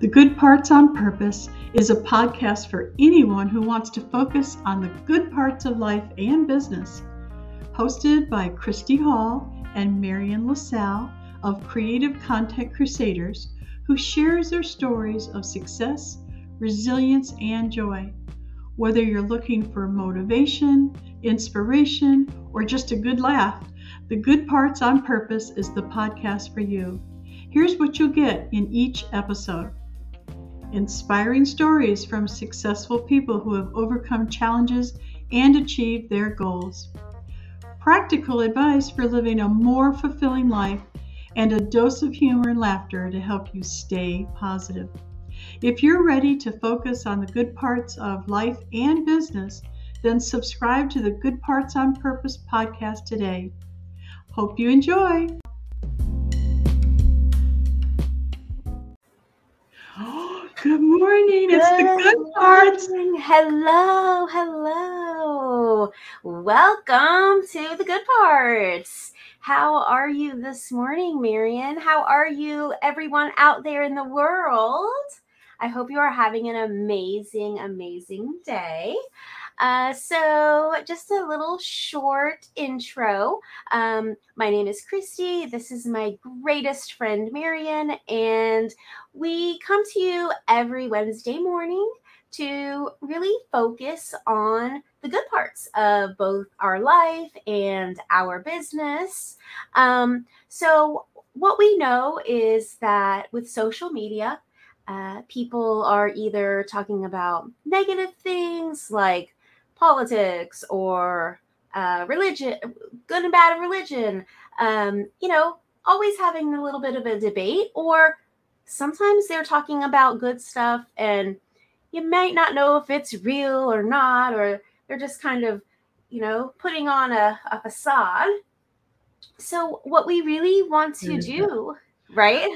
The Good Parts on Purpose is a podcast for anyone who wants to focus on the good parts of life and business. Hosted by Christy Hall and Marian LaSalle of Creative Content Crusaders, who shares their stories of success, resilience, and joy. Whether you're looking for motivation, inspiration, or just a good laugh, The Good Parts on Purpose is the podcast for you. Here's what you'll get in each episode inspiring stories from successful people who have overcome challenges and achieved their goals, practical advice for living a more fulfilling life, and a dose of humor and laughter to help you stay positive. If you're ready to focus on the good parts of life and business, then subscribe to the Good Parts on Purpose podcast today. Hope you enjoy. Good morning. It's the good parts. Hello, hello. Welcome to the good parts. How are you this morning, Marian? How are you, everyone out there in the world? I hope you are having an amazing, amazing day. Uh, so, just a little short intro. Um, my name is Christy. This is my greatest friend, Marian, and we come to you every Wednesday morning to really focus on the good parts of both our life and our business. Um, so, what we know is that with social media, uh, people are either talking about negative things like politics or uh, religion, good and bad of religion, um, you know, always having a little bit of a debate, or sometimes they're talking about good stuff and you might not know if it's real or not, or they're just kind of, you know, putting on a, a facade. So, what we really want to do, right?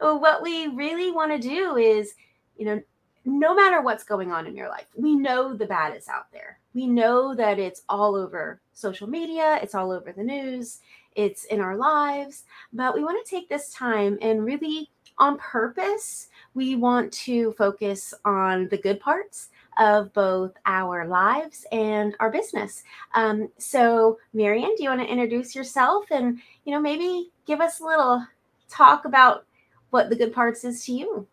What we really want to do is, you know, no matter what's going on in your life, we know the bad is out there. We know that it's all over social media, it's all over the news, it's in our lives. But we want to take this time and really, on purpose, we want to focus on the good parts of both our lives and our business. Um, so, Marian, do you want to introduce yourself and, you know, maybe give us a little talk about what the good parts is to you?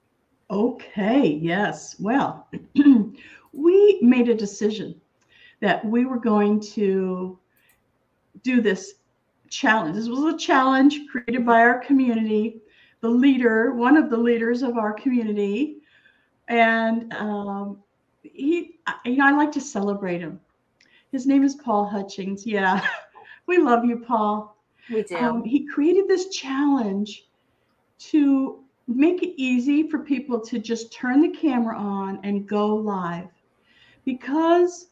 Okay, yes. Well, we made a decision that we were going to do this challenge. This was a challenge created by our community, the leader, one of the leaders of our community. And um, he, you know, I like to celebrate him. His name is Paul Hutchings. Yeah, we love you, Paul. We do. Um, he created this challenge to make it easy for people to just turn the camera on and go live. Because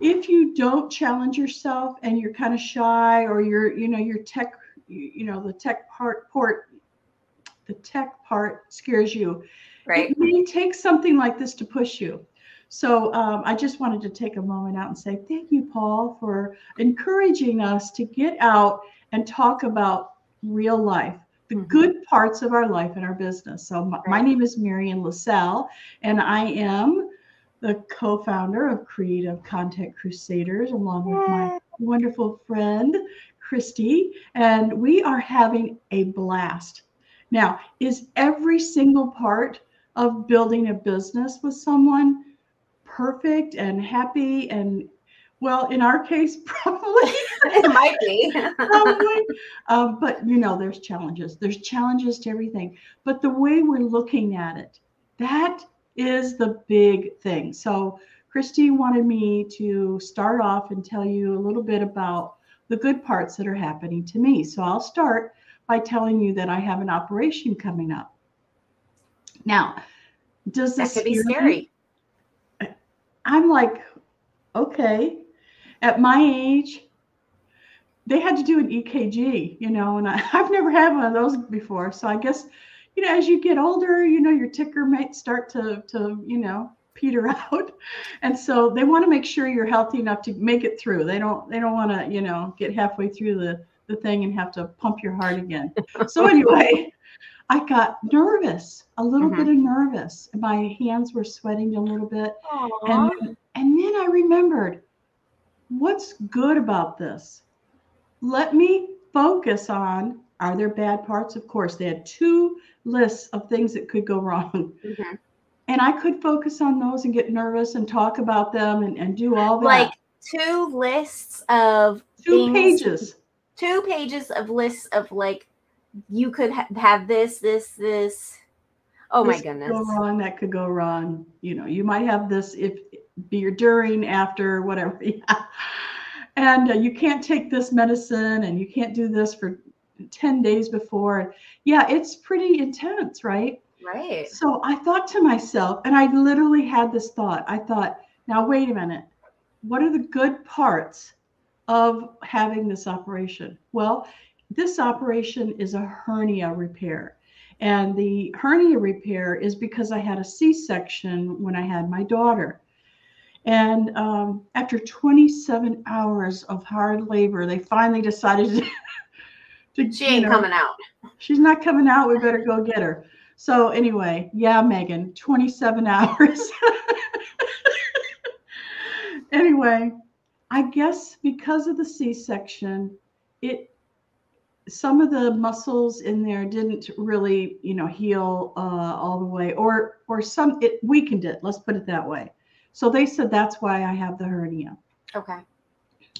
if you don't challenge yourself and you're kind of shy or you're, you know, your tech, you, you know, the tech part port, the tech part scares you. Right. It may take something like this to push you. So um, I just wanted to take a moment out and say thank you, Paul, for encouraging us to get out and talk about real life the Mhm. good parts of our life and our business. So my, my name is Marian LaSalle, and I am the co-founder of Creative Content Crusaders, along with my wonderful friend Christy, and we are having a blast. Now, is every single part of building a business with someone perfect and happy and well, in our case, probably it might be. probably. Um, but you know, there's challenges. There's challenges to everything. But the way we're looking at it, that is the big thing. So Christy wanted me to start off and tell you a little bit about the good parts that are happening to me. So I'll start by telling you that I have an operation coming up. Now, does this that could be scary. I'm like, okay. At my age, they had to do an EKG, you know, and I, I've never had one of those before. So I guess, you know, as you get older, you know, your ticker might start to, to, you know, peter out. And so they want to make sure you're healthy enough to make it through. They don't, they don't want to, you know, get halfway through the, the thing and have to pump your heart again. So anyway, I got nervous, a little Mhm. bit of nervous. My hands were sweating a little bit. And and then I remembered what's good about this? Let me focus on are there bad parts? Of course, they had two lists of things that could go wrong. Mhm. And I could focus on those and get nervous and talk about them and, and do all that. like two lists of two things- pages. two pages of lists of like you could ha- have this this this oh my This could goodness Go wrong, that could go wrong. You know, you might have this if be your during, after, whatever. Yeah. And uh, you can't take this medicine and you can't do this for 10 days before. Yeah, it's pretty intense, right? right So I thought to myself, and I literally had this thought. I thought, now wait a minute. What are the good parts of having this operation? Well, this operation is a hernia repair. And the hernia repair is because I had a C section when I had my daughter. And um, after 27 hours of hard labor, they finally decided to. she you know, coming out She's not coming out. We better go get her. So anyway, yeah, Megan, 27 hours. anyway, I guess because of the C-section, it some of the muscles in there didn't really, you know, heal uh, all the way, or or some it weakened it. Let's put it that way. So they said that's why I have the hernia. okay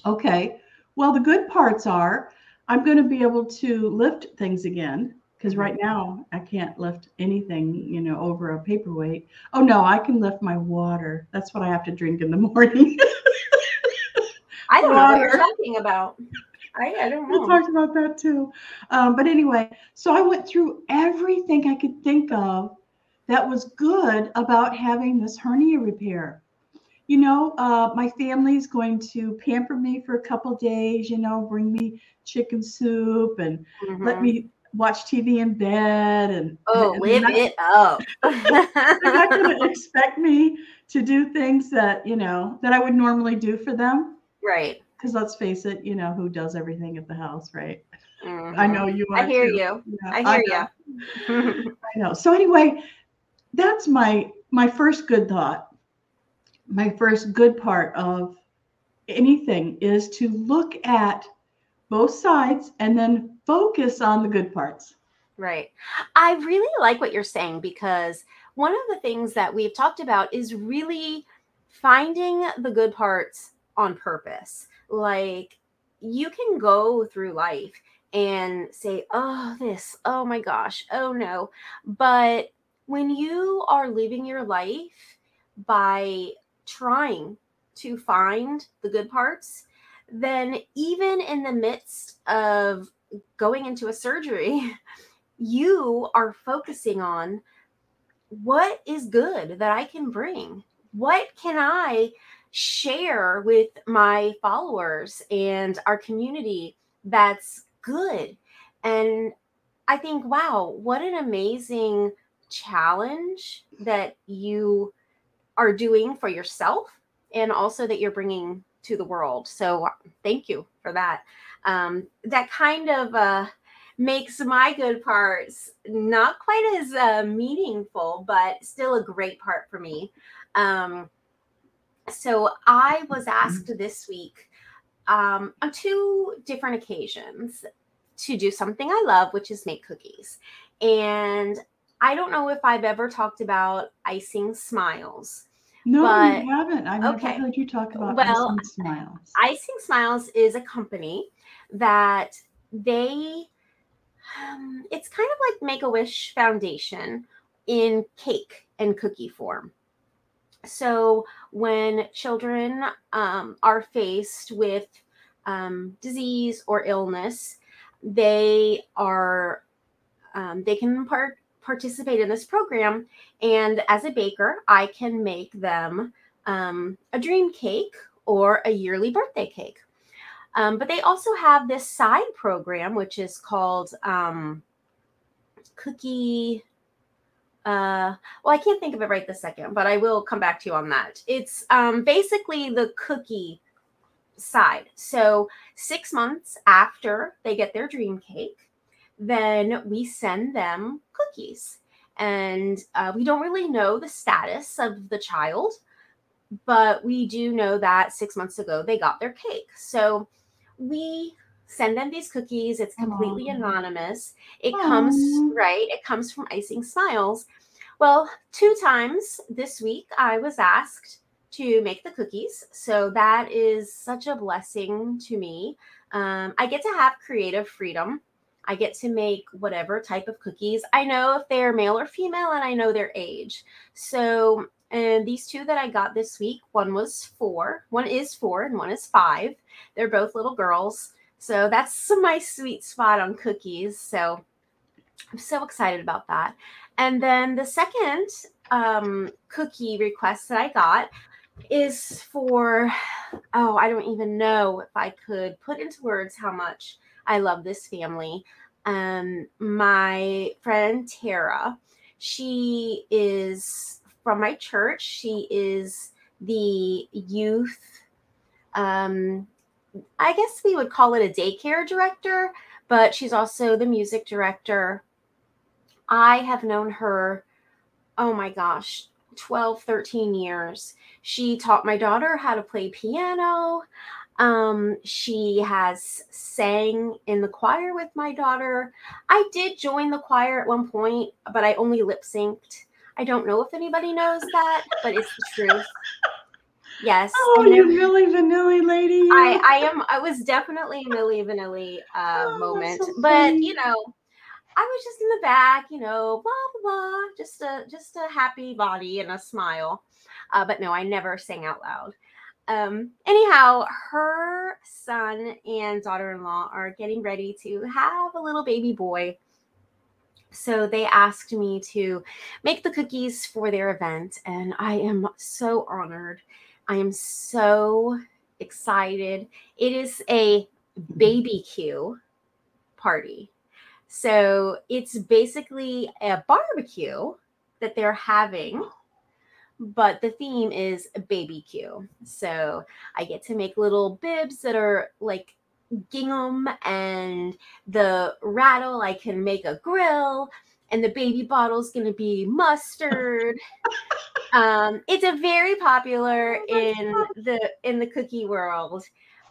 Okay. Well, the good parts are I'm going to be able to lift things again because Mhm. right now I can't lift anything, you know, over a paperweight. Oh no, I can lift my water. That's what I have to drink in the morning. i don't know what you're talking about i, I don't know. we talked about that too. Um, but anyway, so I went through everything I could think of that was good about having this hernia repair. You know, uh, my family's going to pamper me for a couple days, you know, bring me chicken soup and let Mhm. me watch TV in bed. And oh and live not- it up They're not going to expect me to do things that, you know, that I would normally do for them. right Because let's face it, you know, who does everything at the house, right? I Mhm. know you are. i hear too. you Yeah, i hear you I know. So anyway, that's my my first good thought. My first good part of anything is to look at both sides and then focus on the good parts. Right. I really like what you're saying because one of the things that we've talked about is really finding the good parts on purpose. Like you can go through life and say, oh, this, oh my gosh, oh no. But when you are living your life by trying to find the good parts, then even in the midst of going into a surgery, you are focusing on what is good that I can bring. What can I share with my followers and our community that's good? And I think, wow, what an amazing challenge that you are doing for yourself and also that you're bringing to the world. So thank you for that. Um, that kind of uh, makes my good parts not quite as uh, meaningful, but still a great part for me. Um, so I was asked this week um, on two different occasions to do something I love, which is make cookies. And I don't know if I've ever talked about icing smiles. No, But- you haven't. I've never heard you talk about Well, icing smiles. Icing Smiles is a company that they um, it's kind of like Make a Wish Foundation in cake and cookie form. So when children um, are faced with um, disease or illness, they are um, they can part, participate in this program. And as a baker, I can make them um, a dream cake or a yearly birthday cake. Um, but they also have this side program, which is called um, Cookie. Uh, well, I can't think of it right this second, but I will come back to you on that. It's um, basically the cookie side. So, six months after they get their dream cake, then we send them cookies. And uh, we don't really know the status of the child, but we do know that six months ago they got their cake. So we send them these cookies. It's completely Aww. anonymous. It comes, right? It comes from Icing Smiles. Well, two times this week I was asked to make the cookies. So that is such a blessing to me. Um, I get to have creative freedom. I get to make whatever type of cookies. I know if they're male or female, and I know their age. So, and these two that I got this week, one was four, one is four, and one is five. They're both little girls. So that's my sweet spot on cookies. So I'm so excited about that. And then the second um, cookie request that I got is for, oh, I don't even know if I could put into words how much I love this family. Um, my friend Tara, she is from my church. She is the youth, um, I guess we would call it a daycare director, but she's also the music director. I have known her, oh my gosh, 12, 13 years. She taught my daughter how to play piano. Um, she has sang in the choir with my daughter. I did join the choir at one point, but I only lip synced. I don't know if anybody knows that, but it's the truth. Yes. Oh, you Milli Vanilli lady. I, I am I was definitely a Milli Vanilli uh, Oh, moment, so but you know, I was just in the back, you know, blah blah blah, just a just a happy body and a smile. Uh, but no, I never sang out loud. Um, anyhow, her son and daughter-in-law are getting ready to have a little baby boy. So they asked me to make the cookies for their event, and I am so honored. I am so excited. It is a baby Q party. So it's basically a barbecue that they're having, but the theme is baby Q. So I get to make little bibs that are like gingham and the rattle I can make a grill and the baby bottle's going to be mustard. um, it's a very popular Oh in gosh. the in the cookie world.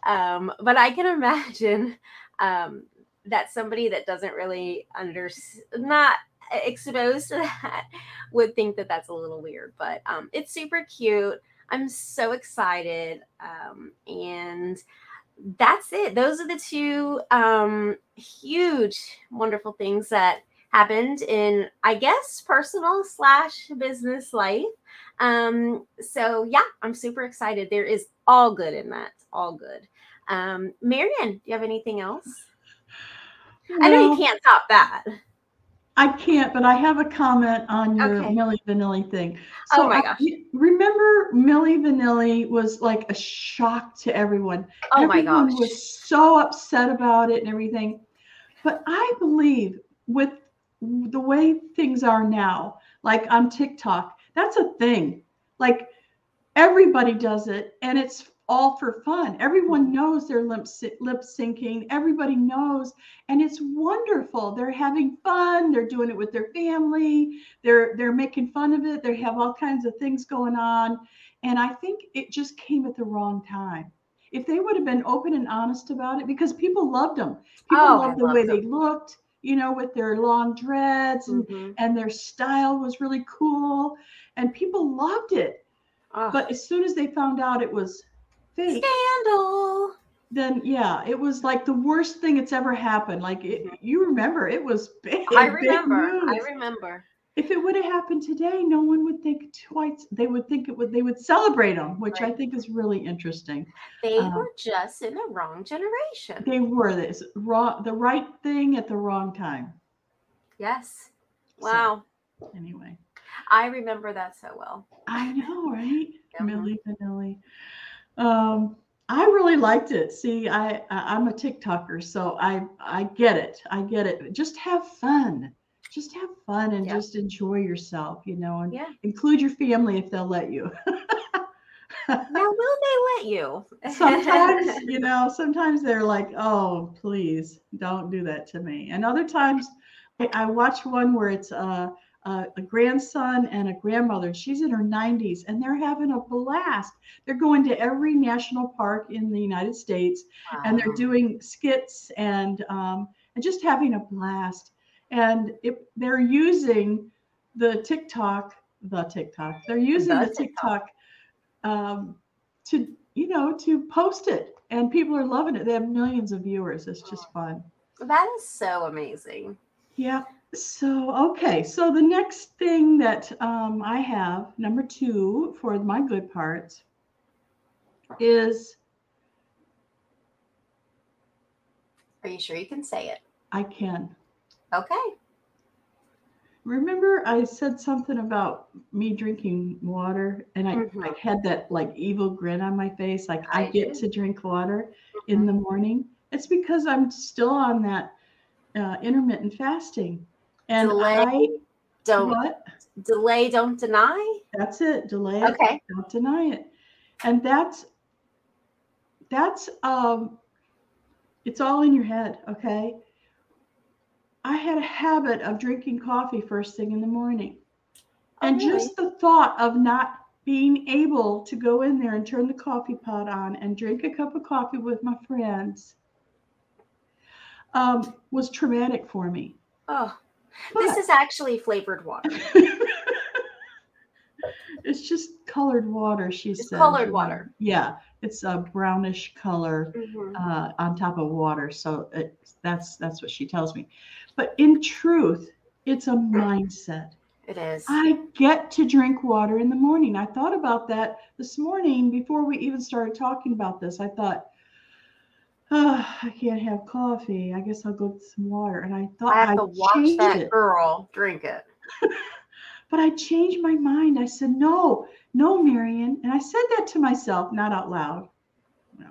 Um, but I can imagine um, that somebody that doesn't really under not exposed to that would think that that's a little weird. But um, it's super cute. I'm so excited, um, and that's it. Those are the two um, huge, wonderful things that happened in, I guess, personal slash business life. Um, so yeah, I'm super excited. There is all good in that. All good. Um, Marian, do you have anything else? I know you can't top that. I can't, but I have a comment on your Okay. Milli Vanilli thing. Oh my I- gosh. you- remember Milli Vanilli was like a shock to everyone. Oh my everyone gosh. was so upset about it and everything. But I believe with the way things are now, like on TikTok, that's a thing. Like everybody does it and it's all for fun. Everyone knows they're lip, lip syncing. Everybody knows and it's wonderful. They're having fun. They're doing it with their family. They're they're making fun of it. They have all kinds of things going on. And I think it just came at the wrong time. If they would have been open and honest about it, because people loved them. People Oh, loved the way loved they looked, you know, with their long dreads and, Mhm. and their style was really cool. And people loved it. Oh, But as soon as they found out it was fake, scandal. then yeah, it was like the worst thing that's ever happened. Like it, you remember, it was big. I big remember. I remember. If it would have happened today, no one would think twice. They would think it would. They would celebrate them, which I think is really interesting. They Um, were just in the wrong generation. They were this wrong, the right thing at the wrong time. yes. So, Wow. Anyway, I remember that so well. I know, right? Mhm. Milli Vanilli. Um, I really liked it. See, I, I I'm a TikToker, so I I get it. I get it. Just have fun. Just have fun and Yeah. just enjoy yourself, you know, and Yeah. include your family if they'll let you. now, will they let you? sometimes, you know, sometimes they're like, oh, please don't do that to me. And other times, I, watch one where it's a, a, a grandson and a grandmother. She's in her 90s and they're having a blast. They're going to every national park in the United States and they're doing skits and um, and just having a blast. And it, they're using the TikTok, the TikTok. They're using The the TikTok um, to you know to post it, and people are loving it. They have millions of viewers. It's just fun. That is so amazing. Yeah. So okay. So the next thing that um, I have, number two for my good parts, is Are you sure you can say it? I can. Okay. Remember, I said something about me drinking water, and I, Mhm. I had that like evil grin on my face, like I, I get to drink water in the morning. It's because I'm still on that uh, intermittent fasting, and Delay, I Don't what? delay, don't deny. That's it. Delay it. Okay. Don't deny it. And that's that's um, it's all in your head. Okay. I had a habit of drinking coffee first thing in the morning. Oh, And really? just the thought of not being able to go in there and turn the coffee pot on and drink a cup of coffee with my friends um, was traumatic for me. Oh, this is actually flavored water. it's just colored water, she It's said. colored water. Yeah, it's a brownish color Mhm. uh, on top of water. So it, that's that's what she tells me. But in truth, it's a mindset. It is. I get to drink water in the morning. I thought about that this morning before we even started talking about this. I thought, oh, I can't have coffee. I guess I'll go get some water. And I thought I have to watch that it. girl drink it. But I changed my mind. I said, no, no, Marian. And I said that to myself, not out loud. No.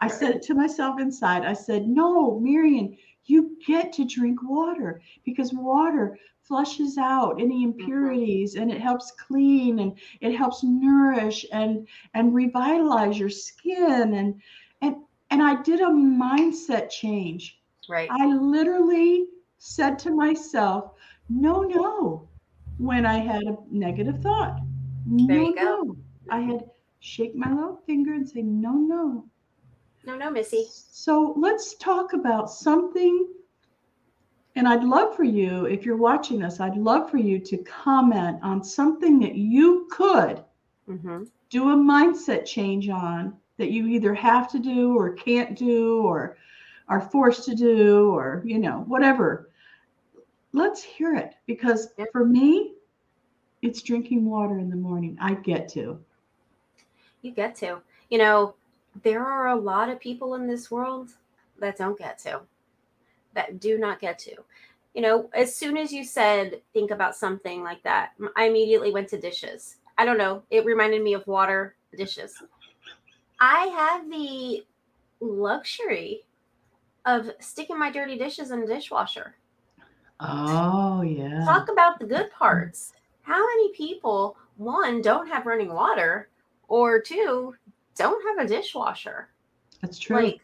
I said it to myself inside. I said, no, Marian, you get to drink water because water flushes out any mm-hmm. impurities and it helps clean and it helps nourish and and revitalize your skin and and I did a mindset change. Right. I literally said to myself, no, no, when I had a negative thought. No, There you go. no. I had shake my little finger and say, no, no. No, no, Missy. So let's talk about something. And I'd love for you, if you're watching this, I'd love for you to comment on something that you could Mm-hmm. do a mindset change on that you either have to do or can't do or are forced to do or you know whatever let's hear it because for me it's drinking water in the morning i get to You get to. You know, there are a lot of people in this world that don't get to, that do not get to. You know, as soon as you said, think about something like that, I immediately went to dishes. I don't know. It reminded me of water, dishes. I have the luxury of sticking my dirty dishes in a dishwasher. oh yeah talk about the good parts. How many people, one, don't have running water, or two, don't have a dishwasher? that's true Like,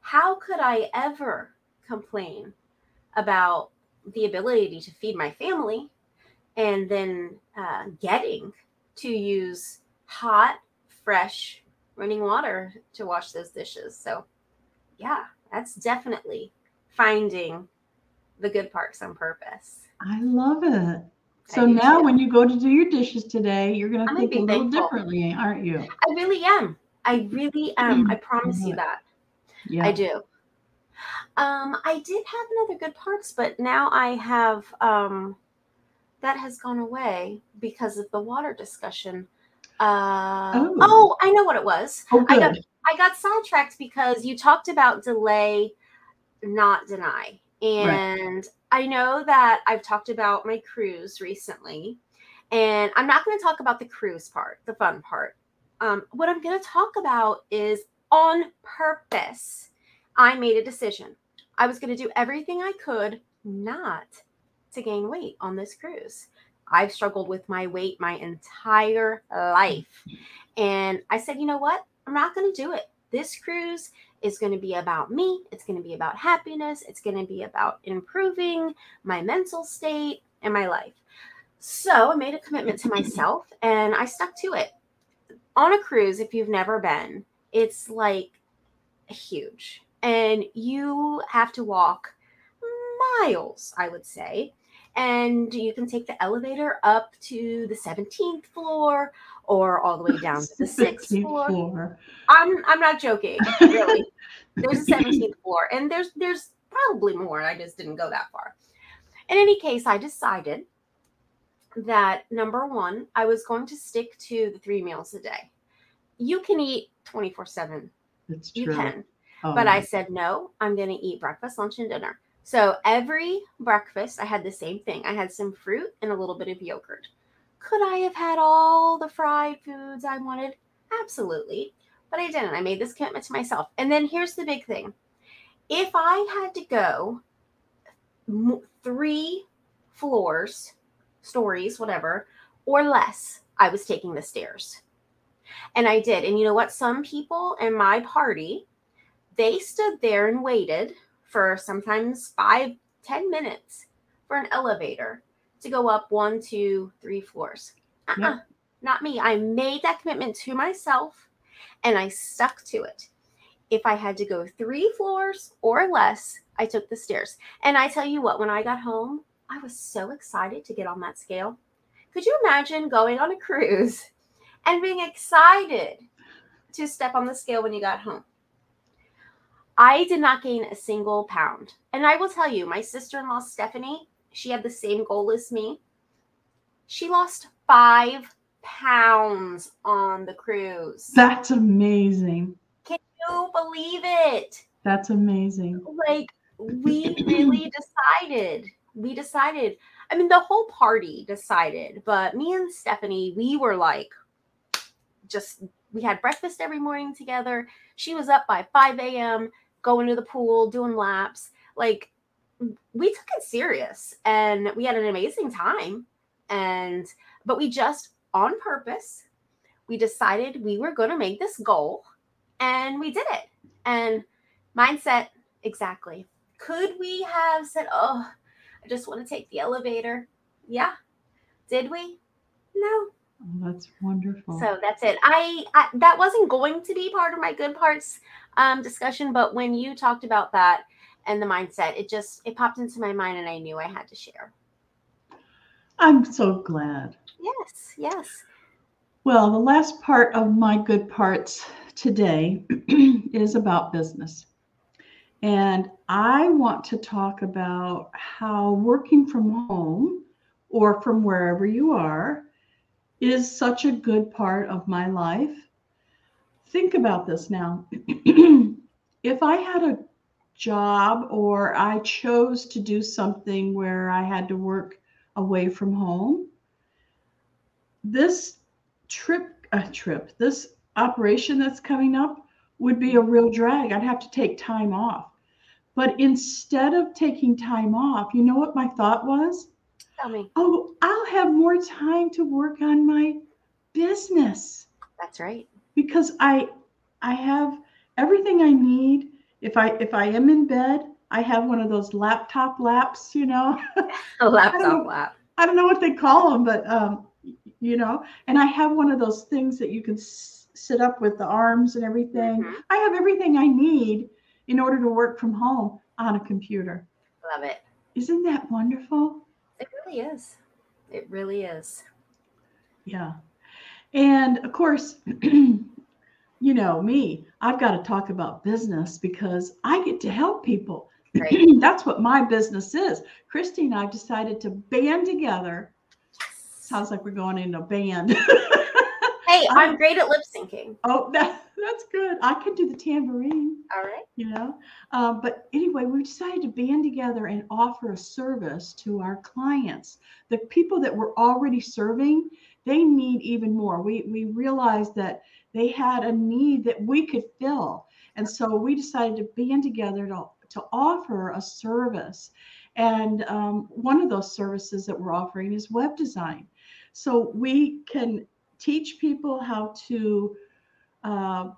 how could I ever complain about the ability to feed my family and then uh, getting to use hot, fresh running water to wash those dishes? So, yeah, that's definitely finding the good parts on purpose. i love it so now too. when you go to do your dishes today you're going to think a little thankful. differently aren't you I really am. I really am. I promise you that. yeah I do. Um, I did have another good parts, but now I have um that has gone away because of the water discussion. Uh, Oh. oh. I know what it was. oh I got I got sidetracked because you talked about delay, not deny. And I know that I've talked about my cruise recently, and I'm not going to talk about the cruise part, the fun part. Um, what I'm going to talk about is on purpose. I made a decision. I was going to do everything I could not to gain weight on this cruise. I've struggled with my weight my entire life. And I said, you know what? I'm not going to do it. This cruise is going to be about me. It's going to be about happiness. It's going to be about improving my mental state and my life. So I made a commitment to myself and I stuck to it. On a cruise, if you've never been, it's like huge. And you have to walk miles, I would say. And you can take the elevator up to the 17th floor or all the way down to the sixth floor. floor. I'm I'm not joking, really. there's a 17th floor, and there's there's probably more. I just didn't go that far. In any case, I decided that number one, I was going to stick to the three meals a day. You can eat 24 7. That's true. You can. Oh, but I said, no, I'm going to eat breakfast, lunch, and dinner. So every breakfast, I had the same thing. I had some fruit and a little bit of yogurt. Could I have had all the fried foods I wanted? Absolutely. But I didn't. I made this commitment to myself. And then here's the big thing if I had to go three floors, stories, whatever, or less, I was taking the stairs. And I did. And you know what? Some people in my party, they stood there and waited for sometimes five, ten minutes for an elevator to go up one, two, three floors. Uh-uh, yep. Not me. I made that commitment to myself and I stuck to it. If I had to go three floors or less, I took the stairs. And I tell you what, when I got home, I was so excited to get on that scale. Could you imagine going on a cruise and being excited to step on the scale when you got home? I did not gain a single pound. And I will tell you, my sister in law, Stephanie, she had the same goal as me. She lost five pounds on the cruise. That's amazing. Can you believe it? That's amazing. Like, we really decided. We decided. I mean, the whole party decided, but me and Stephanie, we were like, just, we had breakfast every morning together. She was up by 5 a.m., going to the pool, doing laps. Like, we took it serious and we had an amazing time. And, but we just on purpose, we decided we were going to make this goal and we did it. And mindset, exactly. Could we have said, oh, I just want to take the elevator? Yeah. Did we? No. Oh, that's wonderful. So that's it. I, I, that wasn't going to be part of my good parts um, discussion, but when you talked about that, and the mindset it just it popped into my mind and i knew i had to share. I'm so glad. Yes yes. Well the last part of my good parts today is about business. And i want to talk about how working from home or from wherever you are is such a good part of my life think about this now if i had a job or I chose to do something where I had to work away from home, this trip, a uh, trip, this operation that's coming up would be a real drag. I'd have to take time off. But instead of taking time off, you know what my thought was? Tell me. Oh, I'll have more time to work on my business. That's right. Because I I have everything I need if I if I am in bed, I have one of those laptop laps, you know. A laptop lap. I don't know what they call them, but um, you know, and I have one of those things that you can s- sit up with the arms and everything. Mm-hmm. I have everything I need in order to work from home on a computer. Love it. Isn't that wonderful? It really is. It really is. Yeah. And of course, you know me, I've got to talk about business because I get to help people. Right. That's what my business is. Christy and I decided to band together. Sounds like we're going in a band. hey, I'm great at lip syncing. Oh, that, that's good. I can do the tambourine. All right. You know, um, but anyway, we decided to band together and offer a service to our clients. The people that we're already serving, they need even more. We we realized that they had a need that we could fill. And so we decided to band together to, to offer a service. And um, one of those services that we're offering is web design. So we can teach people how to uh,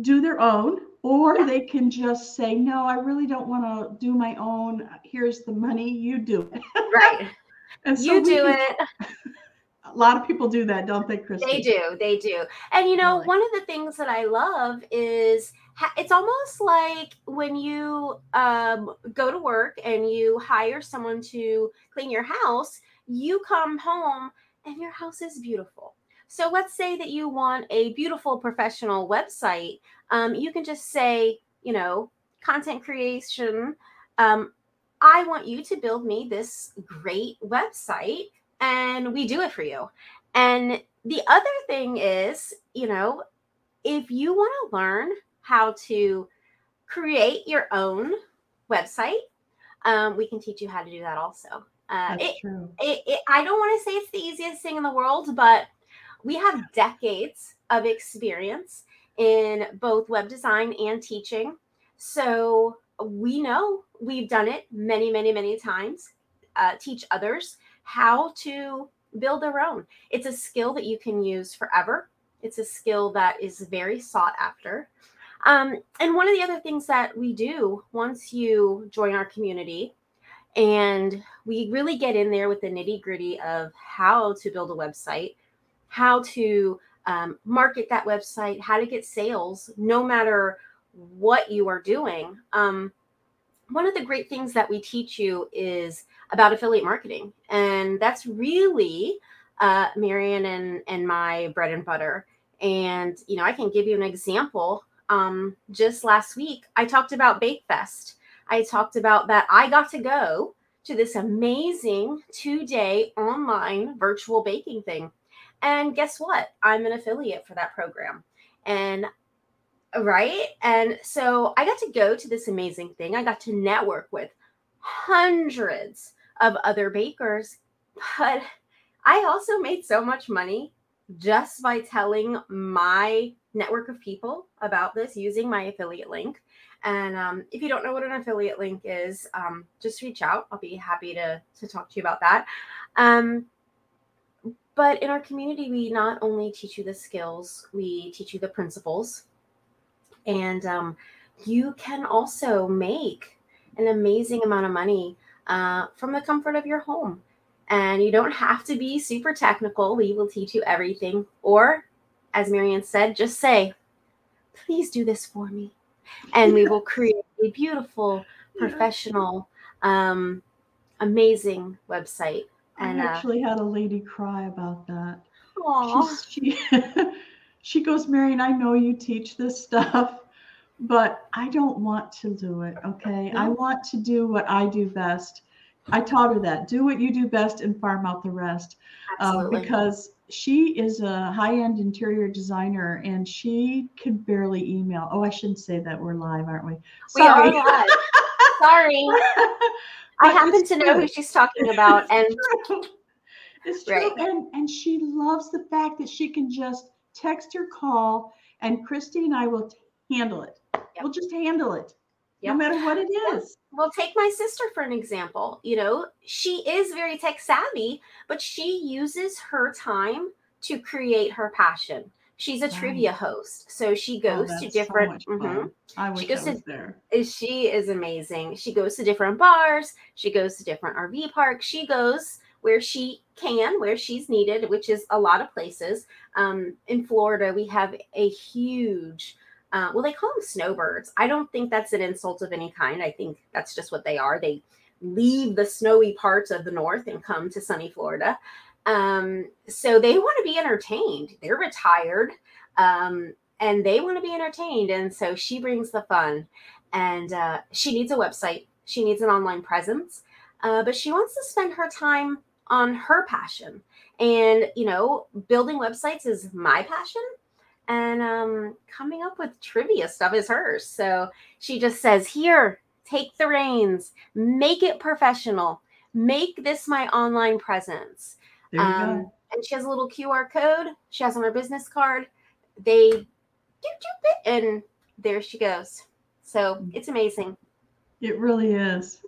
do their own, or they can just say, No, I really don't want to do my own. Here's the money, you do it. Right. And so you do can- it. A lot of people do that, don't they, Christy? They do. They do. And you know, one of the things that I love is it's almost like when you um, go to work and you hire someone to clean your house, you come home and your house is beautiful. So let's say that you want a beautiful professional website. Um, you can just say, you know, content creation. Um, I want you to build me this great website and we do it for you. And the other thing is, you know, if you want to learn how to create your own website, um, we can teach you how to do that also. Uh, it, it, it, I don't want to say it's the easiest thing in the world, but we have decades of experience in both web design and teaching. So we know we've done it many, many, many times. Uh, teach others how to build their own. It's a skill that you can use forever. It's a skill that is very sought after. Um, and one of the other things that we do once you join our community and we really get in there with the nitty gritty of how to build a website, how to um, market that website, how to get sales, no matter what you are doing. Um, one of the great things that we teach you is about affiliate marketing, and that's really uh, Marian and and my bread and butter. And you know, I can give you an example. Um, just last week, I talked about Bake Fest. I talked about that I got to go to this amazing two day online virtual baking thing. And guess what? I'm an affiliate for that program. And right. And so I got to go to this amazing thing. I got to network with hundreds of other bakers. But I also made so much money just by telling my network of people about this using my affiliate link. And um, if you don't know what an affiliate link is, um, just reach out. I'll be happy to, to talk to you about that. Um, but in our community, we not only teach you the skills, we teach you the principles. And um, you can also make an amazing amount of money uh, from the comfort of your home. And you don't have to be super technical. We will teach you everything. Or, as Marian said, just say, please do this for me and we will create a beautiful, professional, um, amazing website. And I uh, actually had a lady cry about that. aw, She's, she she goes, Marian, I know you teach this stuff, but I don't want to do it. Okay. I want to do what I do best. I taught her that. Do what you do best and farm out the rest. Uh, because she is a high-end interior designer and she can barely email. Oh, I shouldn't say that. We're live, aren't we? we are live. Sorry, I happen to know who she's talking about, and true. It's true. Right. And and she loves the fact that she can just text or call and Christy and I will handle it. We'll just handle it. Yep. No matter what it is. well, take my sister for an example. You know, she is very tech savvy, but she uses her time to create her passion. She's a Right. trivia host, so she Oh, goes to different. So much Mhm. I wish I goes was to- there. is she is amazing. She goes to different bars, she goes to different RV parks, she goes where she can, where she's needed, which is a lot of places. Um, in Florida, we have a huge, uh, well, they call them snowbirds. I don't think that's an insult of any kind. I think that's just what they are. They leave the snowy parts of the north and come to sunny Florida. Um, so they want to be entertained. They're retired. Um, and they want to be entertained. And so she brings the fun and uh, she needs a website. She needs an online presence, uh, but she wants to spend her time on her passion. And you know, building websites is my passion, and um, coming up with trivia stuff is hers. So she just says, "Here, take the reins, make it professional, make this my online presence." Um, and she has a little QR code. She has on her business card. They doop it, and there she goes. So it's amazing. It really is.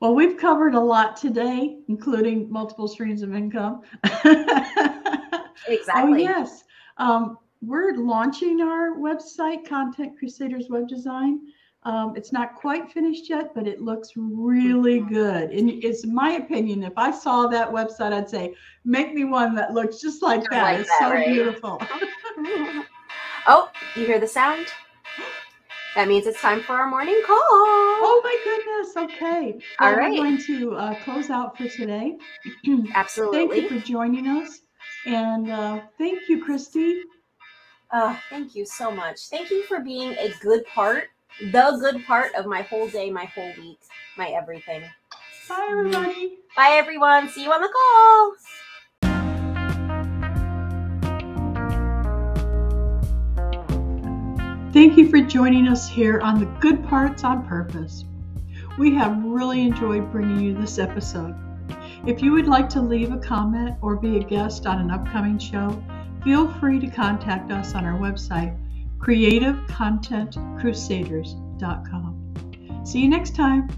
Well, we've covered a lot today, including multiple streams of income. exactly. Oh, yes. Um, we're launching our website, Content Crusaders Web Design. Um, it's not quite finished yet, but it looks really Mm-hmm. good. And it's my opinion. If I saw that website, I'd say, make me one that looks just like that. like it's that, so right? beautiful. oh, you hear the sound? That means it's time for our morning call. Oh my goodness. Okay. All Well, right. We're going to uh, close out for today. Absolutely. Thank you for joining us. And uh, thank you, Christy. Oh, thank you so much. Thank you for being a good part, the good part of my whole day, my whole week, my everything. Bye, everybody. Bye, everyone. See you on the call. Thank you for joining us here on the Good Parts on Purpose. We have really enjoyed bringing you this episode. If you would like to leave a comment or be a guest on an upcoming show, feel free to contact us on our website, creativecontentcrusaders.com. See you next time.